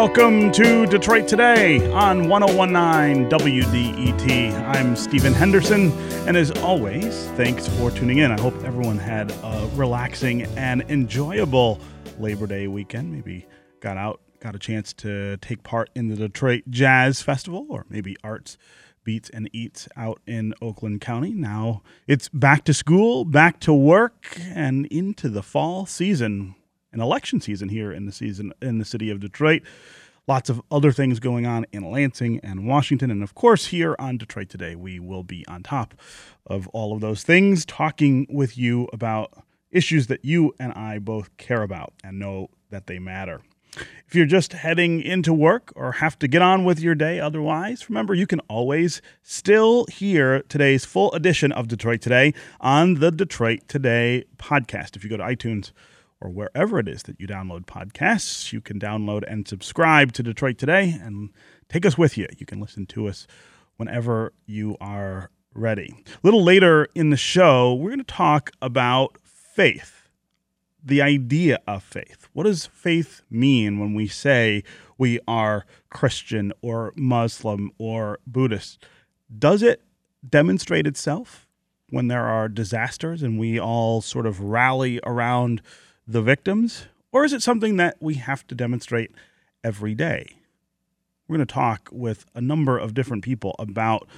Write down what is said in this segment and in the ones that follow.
welcome to Detroit Today on 1019 WDET. I'm Stephen Henderson, and as always, thanks for tuning in. I hope everyone had a relaxing and enjoyable Labor Day weekend. Maybe got out, got a chance to take part in the Detroit Jazz Festival, or maybe Arts Beats and Eats out in Oakland County. Now it's back to school, back to work, and into the fall season an election season here in the season in the city of Detroit. Lots of other things going on in Lansing and Washington. And of course, here on Detroit Today, we will be on top of all of those things, talking with you about issues that you and I both care about and know that they matter. If you're just heading into work or have to get on with your day otherwise, remember you can always still hear today's full edition of Detroit Today on the Detroit Today podcast. If you go to iTunes, or wherever it is that you download podcasts. You can download and subscribe to Detroit Today and take us with you. You can listen to us whenever you are ready. A little later in the show, we're going to talk about faith, the idea of faith. What does faith mean when we say we are Christian or Muslim or Buddhist? Does it demonstrate itself when there are disasters and we all sort of rally around? The victims, or is it something that we have to demonstrate every day? We're going to talk with a number of different people about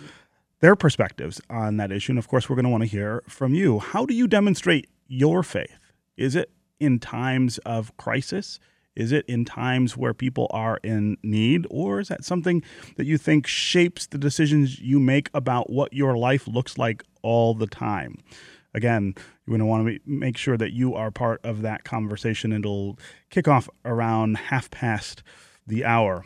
their perspectives on that issue. And of course, we're going to want to hear from you. How do you demonstrate your faith? Is it in times of crisis? Is it in times where people are in need? Or is that something that you think shapes the decisions you make about what your life looks like all the time? Again, you're going to want to make sure that you are part of that conversation. It'll kick off around half past the hour.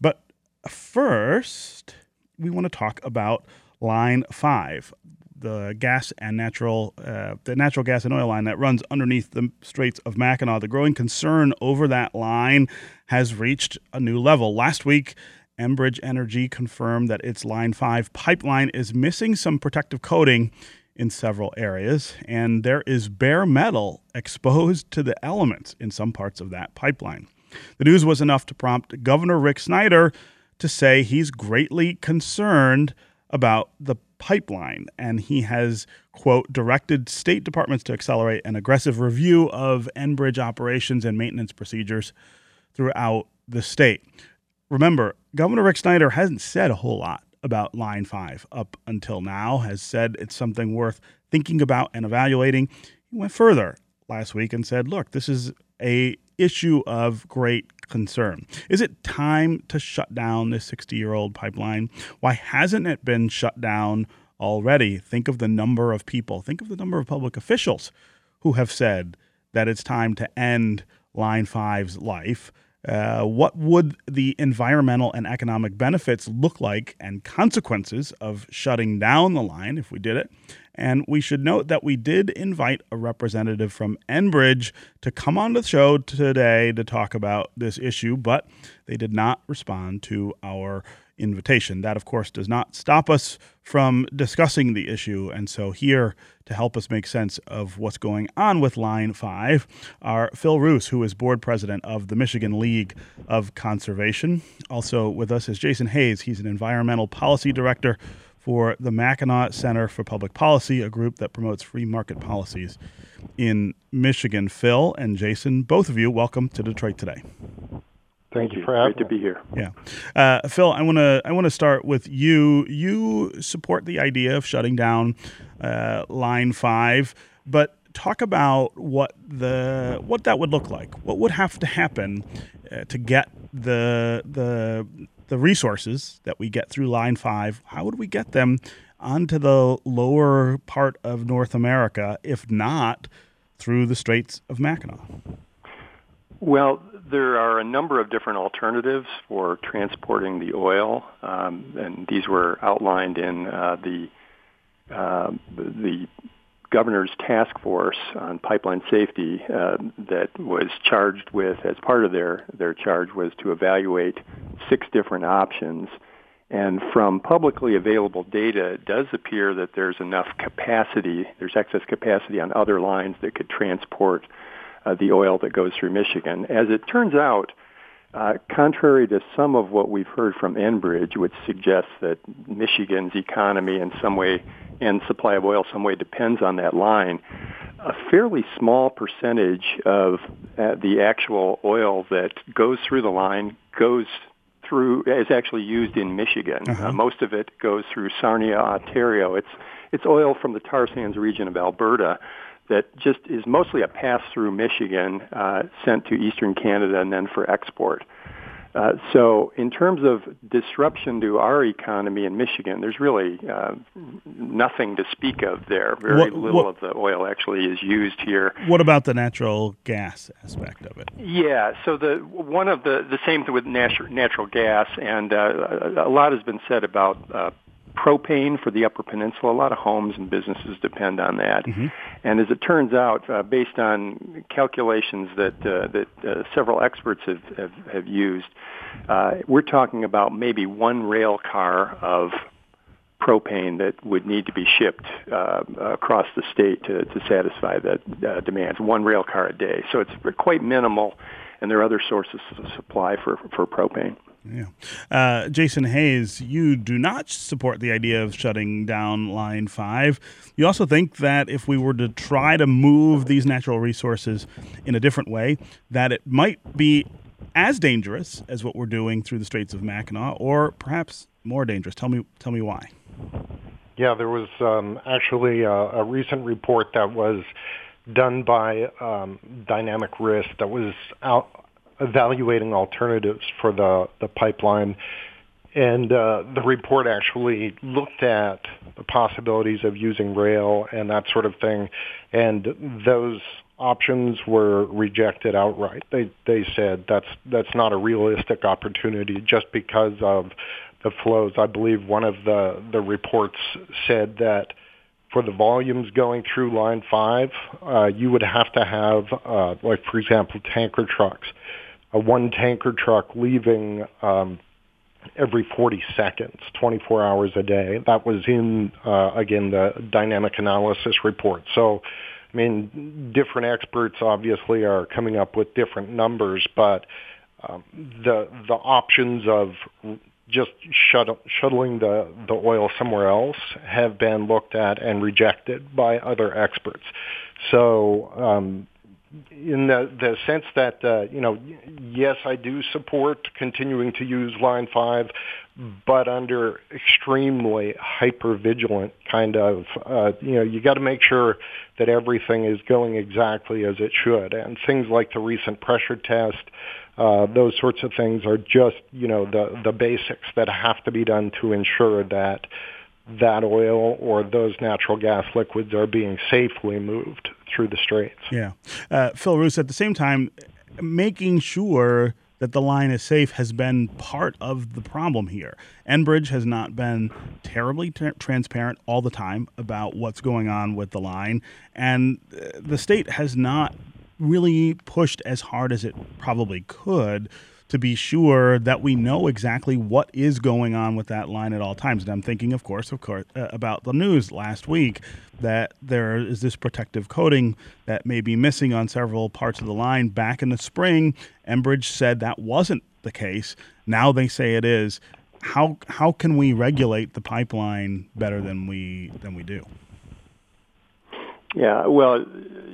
But first, we want to talk about line five, the gas and natural, uh, the natural gas and oil line that runs underneath the Straits of Mackinac. The growing concern over that line has reached a new level. Last week, Enbridge Energy confirmed that its Line 5 pipeline is missing some protective coating in several areas, and there is bare metal exposed to the elements in some parts of that pipeline. The news was enough to prompt Governor Rick Snyder to say he's greatly concerned about the pipeline, and he has, quote, directed state departments to accelerate an aggressive review of Enbridge operations and maintenance procedures throughout the state. Remember, Governor Rick Snyder hasn't said a whole lot about Line 5 up until now, has said it's something worth thinking about and evaluating. He went further last week and said, look, this is a issue of great concern. Is it time to shut down this 60 year old pipeline? Why hasn't it been shut down already? Think of the number of people, think of the number of public officials who have said that it's time to end Line 5's life. Uh, what would the environmental and economic benefits look like and consequences of shutting down the line if we did it? And we should note that we did invite a representative from Enbridge to come on the show today to talk about this issue, but they did not respond to our invitation. That, of course, does not stop us from discussing the issue. And so, here to help us make sense of what's going on with Line 5 are Phil Roos, who is board president of the Michigan League of Conservation. Also with us is Jason Hayes. He's an environmental policy director for the Mackinac Center for Public Policy, a group that promotes free market policies in Michigan. Phil and Jason, both of you, welcome to Detroit today. Thank you for having Great to be here. Yeah, uh, Phil, I want to I want to start with you. You support the idea of shutting down uh, Line Five, but talk about what the what that would look like. What would have to happen uh, to get the the the resources that we get through Line Five? How would we get them onto the lower part of North America, if not through the Straits of Mackinac? Well, there are a number of different alternatives for transporting the oil, um, and these were outlined in uh, the uh, the governor's task force on pipeline safety uh, that was charged with, as part of their their charge, was to evaluate six different options. And from publicly available data, it does appear that there's enough capacity, there's excess capacity on other lines that could transport uh, the oil that goes through Michigan. As it turns out, uh, contrary to some of what we've heard from Enbridge, which suggests that Michigan's economy in some way and supply of oil some way depends on that line, a fairly small percentage of uh, the actual oil that goes through the line goes through is actually used in Michigan. Uh-huh. Uh, most of it goes through Sarnia, Ontario. It's it's oil from the tar sands region of Alberta that just is mostly a pass through Michigan, uh, sent to eastern Canada and then for export. Uh, so, in terms of disruption to our economy in Michigan, there's really uh, nothing to speak of there. Very what, little what, of the oil actually is used here. What about the natural gas aspect of it? Yeah, so the one of the the same thing with natural natural gas, and uh, a lot has been said about uh, propane for the Upper Peninsula. A lot of homes and businesses depend on that. Mm-hmm. And as it turns out, uh, based on calculations that uh, that uh, several experts have have, have used, uh, we're talking about maybe one rail car of propane that would need to be shipped uh, across the state to, to satisfy the uh, demands. One rail car a day, so it's quite minimal, and there are other sources of supply for for propane. Yeah. Uh, Jason Hayes, you do not support the idea of shutting down Line 5. You also think that if we were to try to move these natural resources in a different way, that it might be as dangerous as what we're doing through the Straits of Mackinac, or perhaps more dangerous. Tell me, tell me why. Yeah, there was um, actually a, a, recent report that was done by um, Dynamic Risk that was out evaluating alternatives for the, the pipeline. And uh, the report actually looked at the possibilities of using rail and that sort of thing. And those options were rejected outright. They they said that's that's not a realistic opportunity just because of the flows. I believe one of the the reports said that for the volumes going through line five, uh, you would have to have uh, like for example tanker trucks a one tanker truck leaving um, every 40 seconds, 24 hours a day. That was in, uh, again, the dynamic analysis report. So, I mean, different experts obviously are coming up with different numbers, but um, the the options of just shuttle, shuttling the, the oil somewhere else have been looked at and rejected by other experts. So um, in the, the sense that uh, you know, yes, I do support continuing to use Line Five, but under extremely hyper vigilant kind of uh, you know, you got to make sure that everything is going exactly as it should, and things like the recent pressure test. Uh, those sorts of things are just, you know, the, the basics that have to be done to ensure that that oil or those natural gas liquids are being safely moved through the straits. Yeah. Uh, Phil Roos, at the same time, making sure that the line is safe has been part of the problem here. Enbridge has not been terribly transparent all the time about what's going on with the line, and uh, the state has not really pushed as hard as it probably could to be sure that we know exactly what is going on with that line at all times. And I'm thinking, of course, of course, uh, about the news last week that there is this protective coating that may be missing on several parts of the line. Back in the spring, Enbridge said that wasn't the case. Now they say it is. How how can we regulate the pipeline better than we than we do? Yeah, well,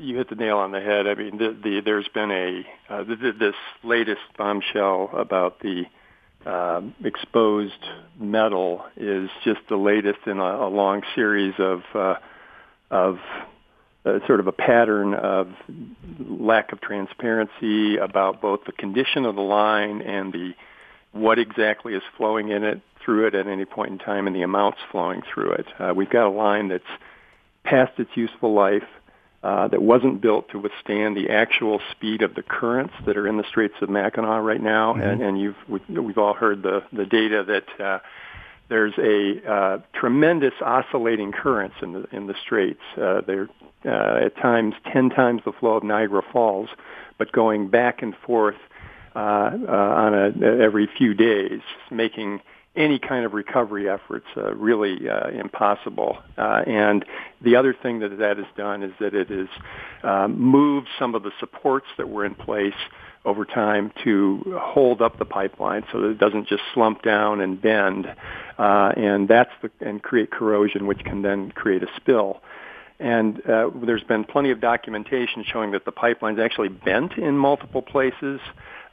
you hit the nail on the head. I mean, the, the, there's been a uh, the, this latest bombshell about the uh, exposed metal is just the latest in a, a long series of uh, of uh, sort of a pattern of lack of transparency about both the condition of the line and the what exactly is flowing in it through it at any point in time and the amounts flowing through it. Uh, we've got a line that's past its useful life, uh, that wasn't built to withstand the actual speed of the currents that are in the Straits of Mackinac right now. Mm-hmm. And, and you've we've, we've all heard the the data that uh, there's a uh, tremendous oscillating currents in the in the Straits. Uh, they're uh, at times ten times the flow of Niagara Falls, but going back and forth uh, uh, on a every few days, making any kind of recovery efforts uh, really uh, impossible. Uh, and the other thing that that has done is that it has um, moved some of the supports that were in place over time to hold up the pipeline so that it doesn't just slump down and bend, uh, and that's the, and create corrosion, which can then create a spill. And uh, there's been plenty of documentation showing that the pipeline's actually bent in multiple places.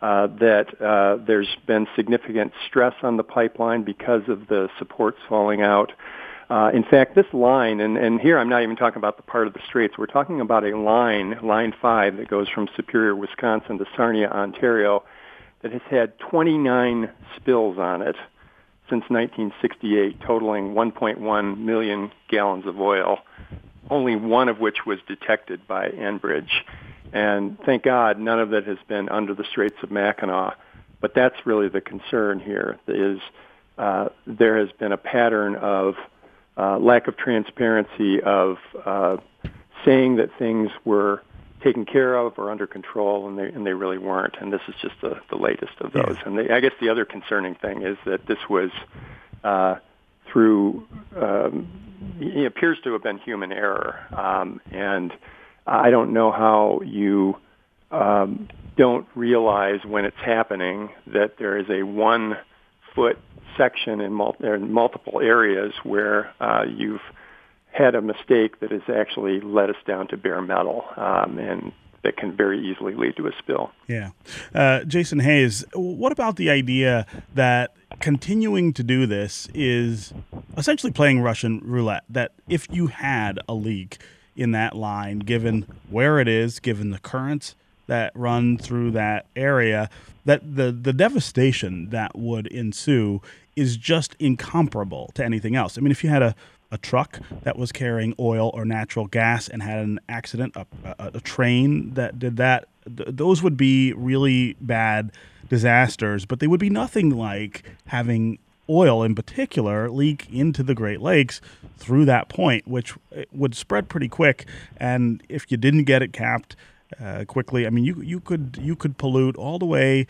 Uh, that uh, there's been significant stress on the pipeline because of the supports falling out. Uh, in fact, this line, and, and here I'm not even talking about the part of the straits, we're talking about a line, line 5, that goes from Superior, Wisconsin to Sarnia, Ontario, that has had 29 spills on it since 1968, totaling 1.1 million gallons of oil, only one of which was detected by Enbridge. And thank God none of it has been under the Straits of Mackinac. But that's really the concern here is uh, there has been a pattern of uh, lack of transparency of uh, saying that things were taken care of or under control, and they and they really weren't. And this is just the, the latest of those. Yeah. And they, I guess the other concerning thing is that this was uh, through um, it appears to have been human error, um, and I don't know how you um, don't realize when it's happening that there is a one foot section in, mul- in multiple areas where uh, you've had a mistake that has actually led us down to bare metal, um, and that can very easily lead to a spill. Yeah. Uh, Jason Hayes, what about the idea that continuing to do this is essentially playing Russian roulette? That if you had a leak in that line, given where it is, given the currents that run through that area, that the, the devastation that would ensue is just incomparable to anything else. I mean, if you had a, a truck that was carrying oil or natural gas and had an accident, a, a, a train that did that, th- those would be really bad disasters, but they would be nothing like having oil in particular leak into the Great Lakes through that point, which eh, would spread pretty quick. And if you didn't get it capped, uh, quickly. I mean, you you could you could pollute all the way,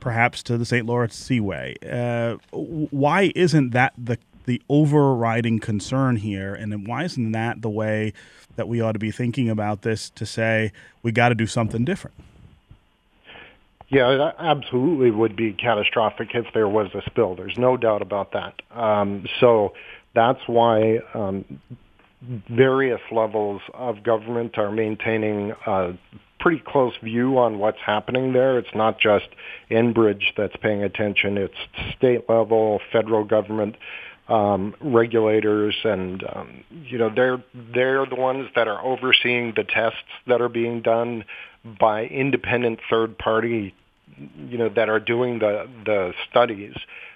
perhaps to the St. Lawrence Seaway. Uh, why isn't that the the overriding concern here, and why isn't that the way that we ought to be thinking about this to say we got to do something different? Yeah, that absolutely would be catastrophic if there was a spill. There's no doubt about that. Um, so that's why um, various levels of government are maintaining a pretty close view on what's happening there. It's not just Enbridge that's paying attention. It's state level, federal government um, regulators, and um, you know they're they're the ones that are overseeing the tests that are being done by independent third party, you know, that are doing the the studies.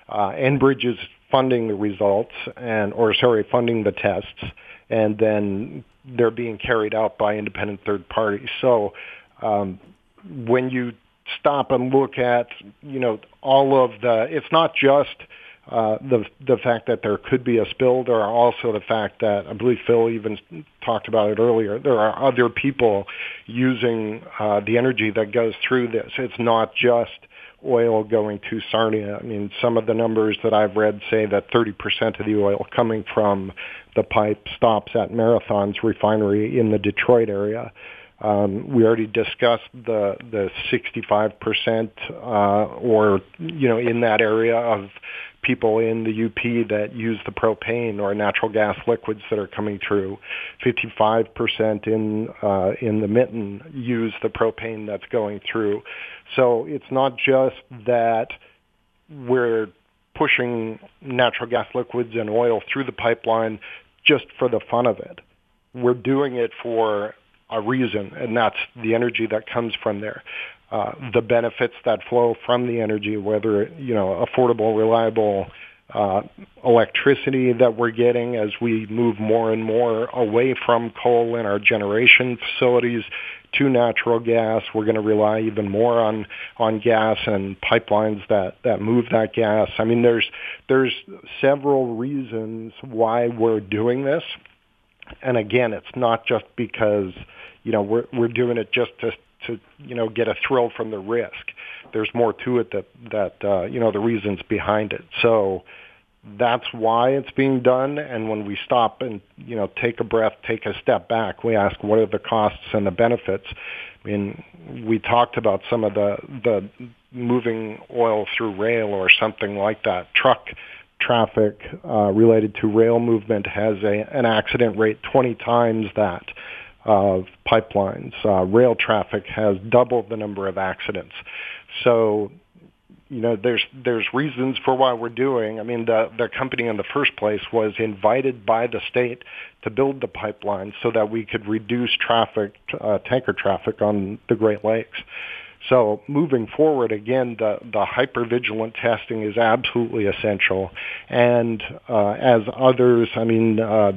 Uh, Enbridge is funding the results and, or sorry, funding the tests and then they're being carried out by independent third parties. So um, when you stop and look at, you know, all of the, it's not just uh, the the fact that there could be a spill. There are also the fact that I believe Phil even talked about it earlier. There are other people using uh, the energy that goes through this. It's not just oil going to Sarnia. I mean, some of the numbers that I've read say that 30% of the oil coming from the pipe stops at Marathon's refinery in the Detroit area. Um, we already discussed the the 65% uh, or you know in that area of people in the UP that use the propane or natural gas liquids that are coming through. 55% in uh, in the mitten use the propane that's going through. So it's not just that we're pushing natural gas liquids and oil through the pipeline just for the fun of it. We're doing it for a reason, and that's the energy that comes from there. Uh, the benefits that flow from the energy, whether you know affordable, reliable uh, electricity that we're getting as we move more and more away from coal in our generation facilities to natural gas. We're going to rely even more on on gas and pipelines that that move that gas. I mean, there's there's several reasons why we're doing this, and again, it's not just because you know we're we're doing it just to to you know get a thrill from the risk. There's more to it that that uh, you know the reasons behind it. So that's why it's being done. And when we stop and you know take a breath, take a step back, we ask what are the costs and the benefits. I mean, we talked about some of the the moving oil through rail or something like that. Truck traffic uh, related to rail movement has a, an accident rate 20 times that of pipelines. Uh, rail traffic has doubled the number of accidents. So, you know, there's there's reasons for why we're doing. I mean, the the company in the first place was invited by the state to build the pipeline so that we could reduce traffic, uh, tanker traffic on the Great Lakes. So moving forward, again, the, the hypervigilant testing is absolutely essential. And uh, as others, I mean, uh,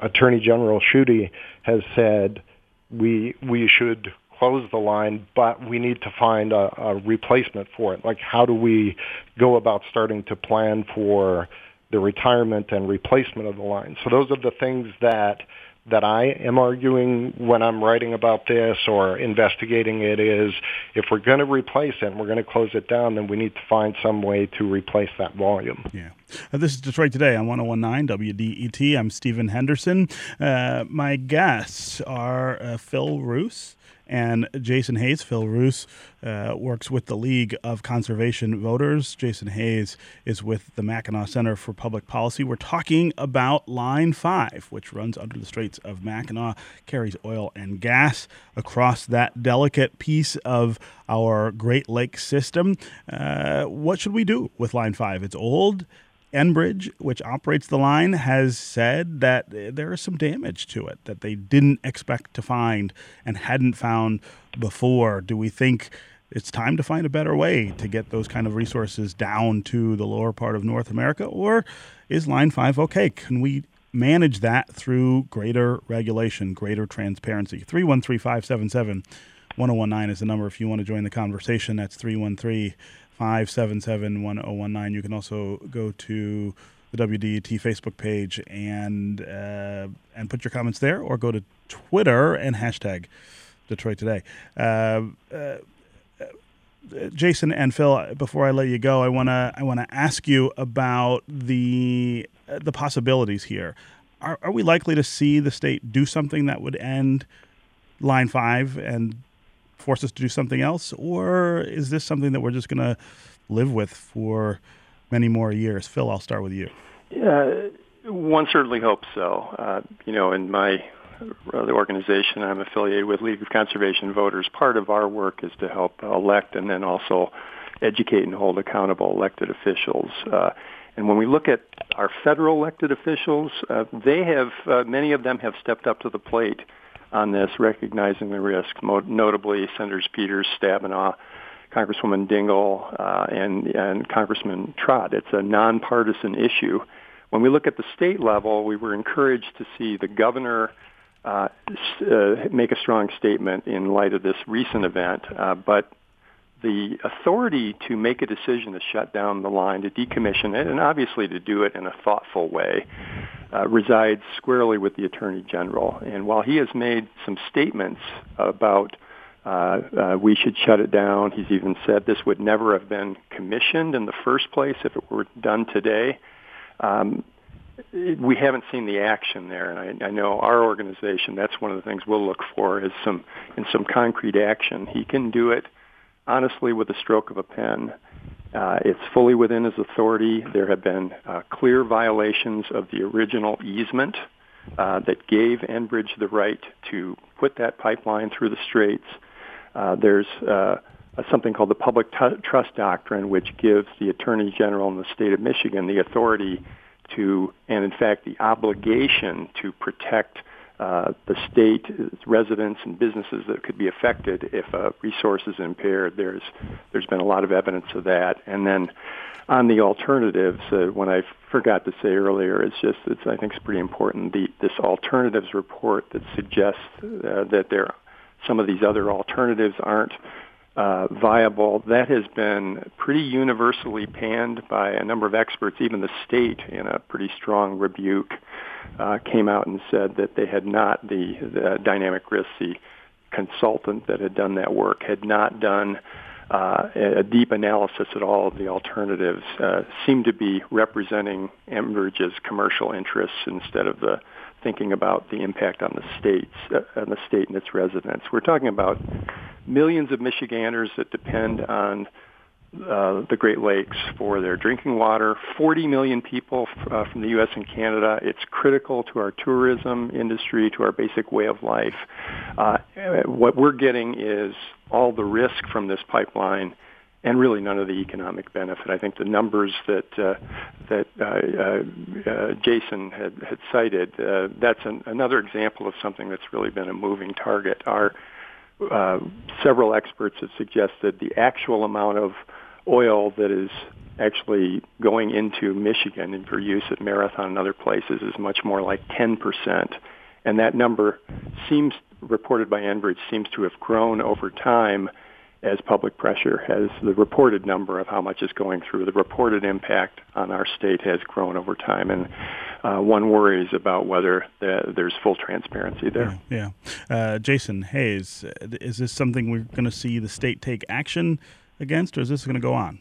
Attorney General Schuette has said we we should close the line, but we need to find a, a replacement for it. Like, how do we go about starting to plan for the retirement and replacement of the line? So those are the things that that I am arguing when I'm writing about this or investigating it is if we're going to replace it and we're going to close it down, then we need to find some way to replace that volume. Yeah. Uh, this is Detroit Today on 1019 WDET. I'm Stephen Henderson. Uh, my guests are uh, Phil Roos and Jason Hayes. Phil Roos uh, works with the League of Conservation Voters. Jason Hayes is with the Mackinac Center for Public Policy. We're talking about Line 5, which runs under the Straits of Mackinac, carries oil and gas across that delicate piece of our Great Lakes system. Uh, what should we do with Line 5? It's old. Enbridge, which operates the line, has said that there is some damage to it that they didn't expect to find and hadn't found before. Do we think it's time to find a better way to get those kind of resources down to the lower part of North America? Or is Line 5 okay? Can we manage that through greater regulation, greater transparency? 313 577 1019 is the number if you want to join the conversation. That's 313 577 1019. You can also go to the WDET Facebook page and uh, and put your comments there, or go to Twitter and hashtag Detroit Today. Uh, uh, Jason and Phil, before I let you go, I wanna I wanna ask you about the the possibilities here. Are, are we likely to see the state do something that would end Line Five and force us to do something else, or is this something that we're just going to live with for many more years? Phil, I'll start with you. Yeah, one certainly hopes so. Uh, you know, in my uh, the organization I'm affiliated with, League of Conservation Voters, part of our work is to help elect and then also educate and hold accountable elected officials. Uh, and when we look at our federal elected officials, uh, they have uh, many of them have stepped up to the plate on this, recognizing the risk, notably Senators Peters, Stabenow, Congresswoman Dingell, uh, and, and Congressman Trott. It's a nonpartisan issue. When we look at the state level, we were encouraged to see the governor uh, uh, make a strong statement in light of this recent event, uh, but the authority to make a decision to shut down the line, to decommission it, and obviously to do it in a thoughtful way, uh, resides squarely with the Attorney General. And while he has made some statements about uh, uh, we should shut it down, he's even said this would never have been commissioned in the first place if it were done today. Um, we haven't seen the action there, and I, I know our organization. That's one of the things we'll look for is some in some concrete action. He can do it honestly with a stroke of a pen. Uh, it's fully within his authority. There have been uh, clear violations of the original easement uh, that gave Enbridge the right to put that pipeline through the straits. Uh, there's uh, something called the Public T- Trust Doctrine, which gives the Attorney General in the state of Michigan the authority to, and in fact the obligation to protect uh, the state, residents, and businesses that could be affected if a resource is impaired. There's there's been a lot of evidence of that. And then on the alternatives, uh, when I forgot to say earlier, it's just it's I think it's pretty important. The this alternatives report that suggests uh, that there some of these other alternatives aren't uh, viable. That has been pretty universally panned by a number of experts. Even the state, in a pretty strong rebuke, uh, came out and said that they had not the, the dynamic risk, the consultant that had done that work, had not done uh, a deep analysis at all of the alternatives. Uh, seemed to be representing Enbridge's commercial interests instead of the thinking about the impact on the states, uh, on the state and its residents. We're talking about millions of Michiganders that depend on uh, the Great Lakes for their drinking water. 40 million people uh, from the U.S. and Canada. It's critical to our tourism industry, to our basic way of life. Uh, what we're getting is all the risk from this pipeline and really none of the economic benefit. I think the numbers that uh, that uh, uh, uh Jason had, had cited, uh, that's an, another example of something that's really been a moving target. Our several experts have suggested the actual amount of oil that is actually going into Michigan and for use at Marathon and other places is much more like 10%. And that number seems, reported by Enbridge, seems to have grown over time as public pressure has the reported number of how much is going through. The reported impact on our state has grown over time, and uh, one worries about whether the, there's full transparency there. Yeah. yeah. Uh, Jason Hayes, is this something we're going to see the state take action against, or is this going to go on?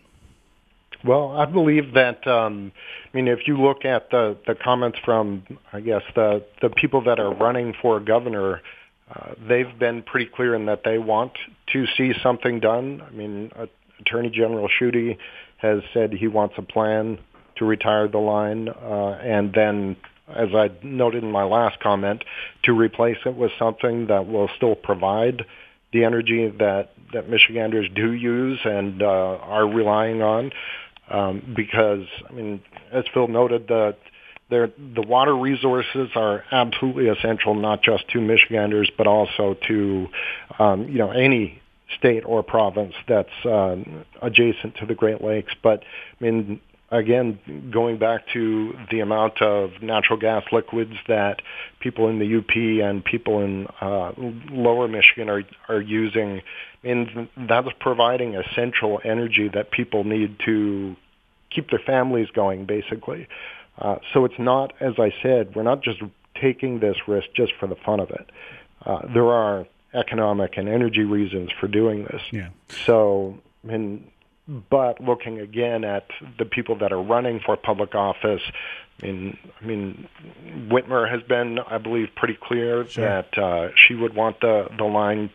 Well, I believe that. Um, I mean, if you look at the the comments from, I guess the the people that are running for governor, uh, they've been pretty clear in that they want to see something done. I mean, uh, Attorney General Schuette has said he wants a plan to retire the line, uh, and then, as I noted in my last comment, to replace it with something that will still provide the energy that that Michiganders do use and uh, are relying on. Um, because I mean, as Phil noted, the the water resources are absolutely essential, not just to Michiganders, but also to um, you know any state or province that's uh, adjacent to the Great Lakes. But I mean, again, going back to the amount of natural gas liquids that people in the UP and people in uh, lower Michigan are, are using, and that's providing essential energy that people need to keep their families going, basically. Uh, so it's not, as I said, we're not just taking this risk just for the fun of it. Uh, there are economic and energy reasons for doing this. Yeah. So, I mean, but looking again at the people that are running for public office, I mean, I mean, Whitmer has been, I believe, pretty clear sure. that uh, she would want the the line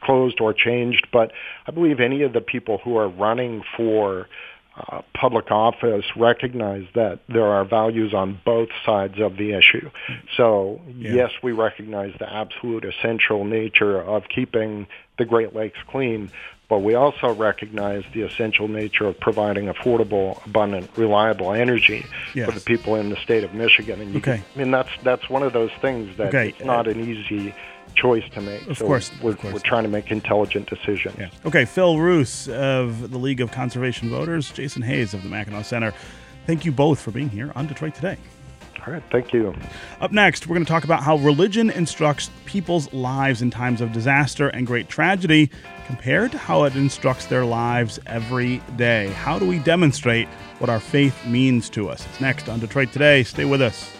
closed or changed. But I believe any of the people who are running for uh, public office recognize that there are values on both sides of the issue. So, yeah. yes, we recognize the absolute essential nature of keeping the Great Lakes clean, but we also recognize the essential nature of providing affordable, abundant, reliable energy yes. for the people in the state of Michigan. And you, okay. I mean, that's that's one of those things that okay. it's not an easy choice to make. Of so course, we're, of course. we're trying to make intelligent decisions. Yeah. Okay, Phil Roos of the League of Conservation Voters, Jason Hayes of the Mackinac Center. Thank you both for being here on Detroit Today. All right, thank you. Up next, we're going to talk about how religion instructs people's lives in times of disaster and great tragedy compared to how it instructs their lives every day. How do we demonstrate what our faith means to us? It's next on Detroit Today. Stay with us.